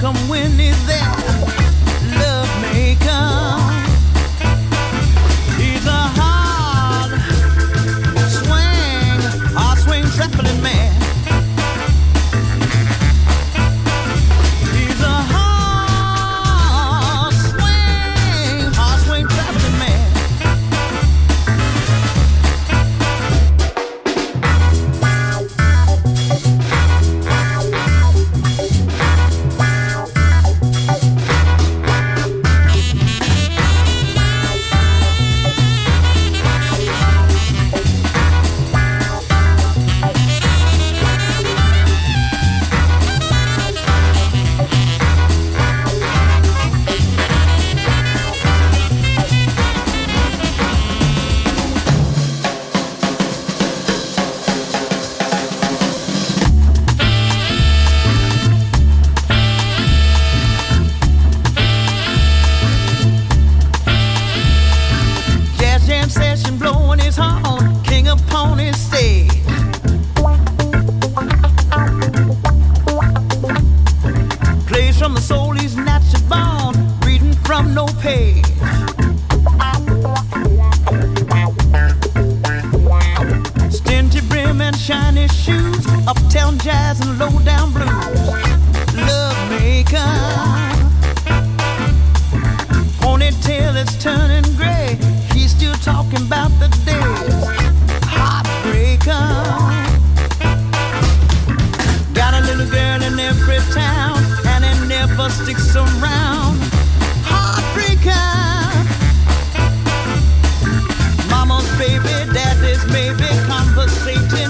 come when he's there. Love maker. maybe conversation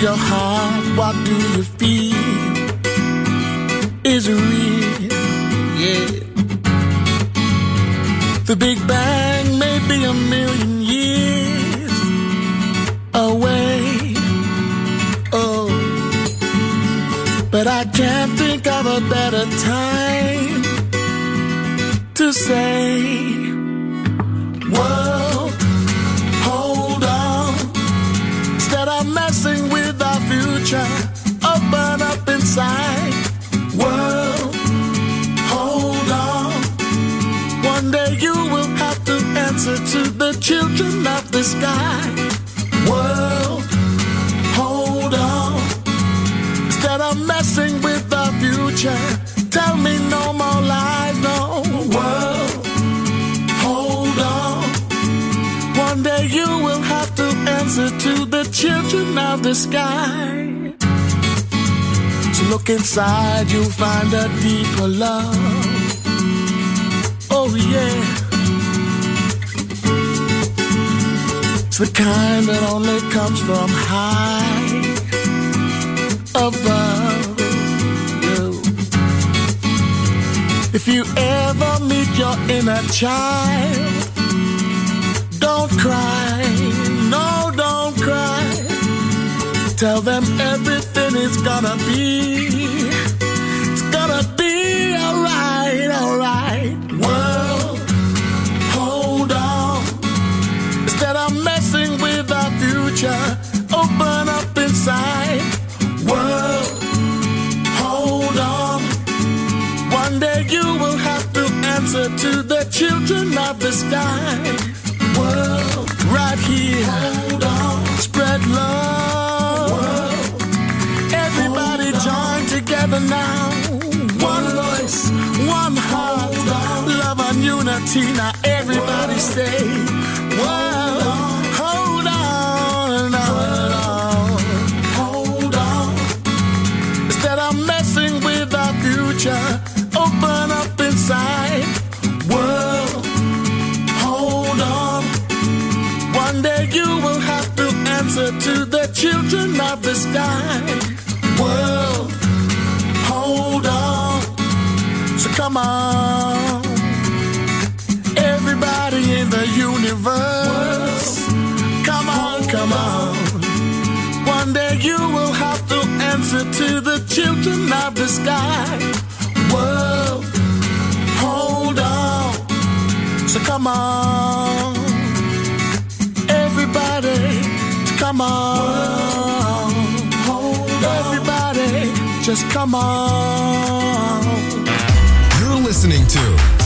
Your heart, what do you feel? Inside, you'll find a deeper love. Oh yeah. It's the kind that only comes from high above. If you ever meet your inner child, don't cry, Tell them everything is gonna be, unity. Now everybody stay. World, hold on, hold on, hold on. Instead of messing with our future, open up inside. World, hold on. One day you will have to answer to the children of the sky. World, hold on. So come on. Universe. Come on, come on. One day you will have to answer to the children of the sky. World, hold on. So come on. Everybody, come on. Everybody, just come on. You're listening to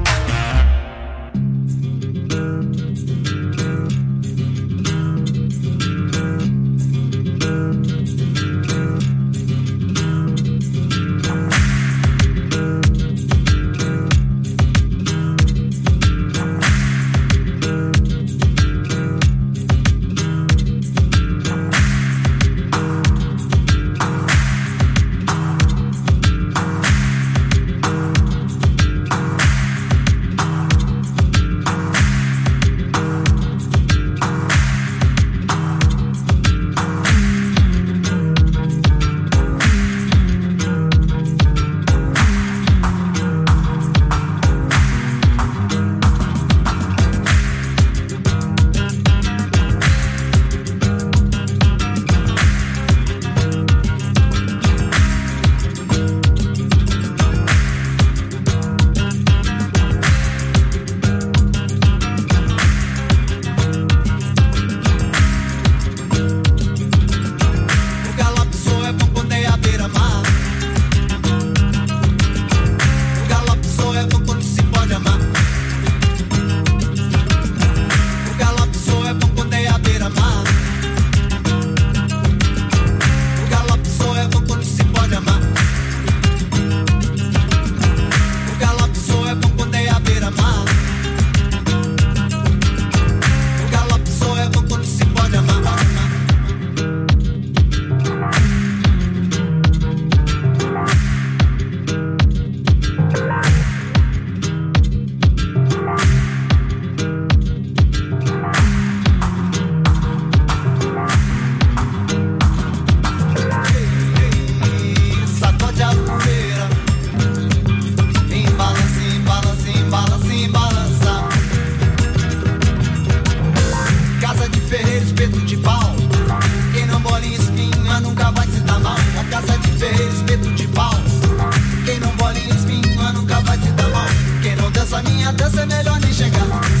doce melhor nem chegar.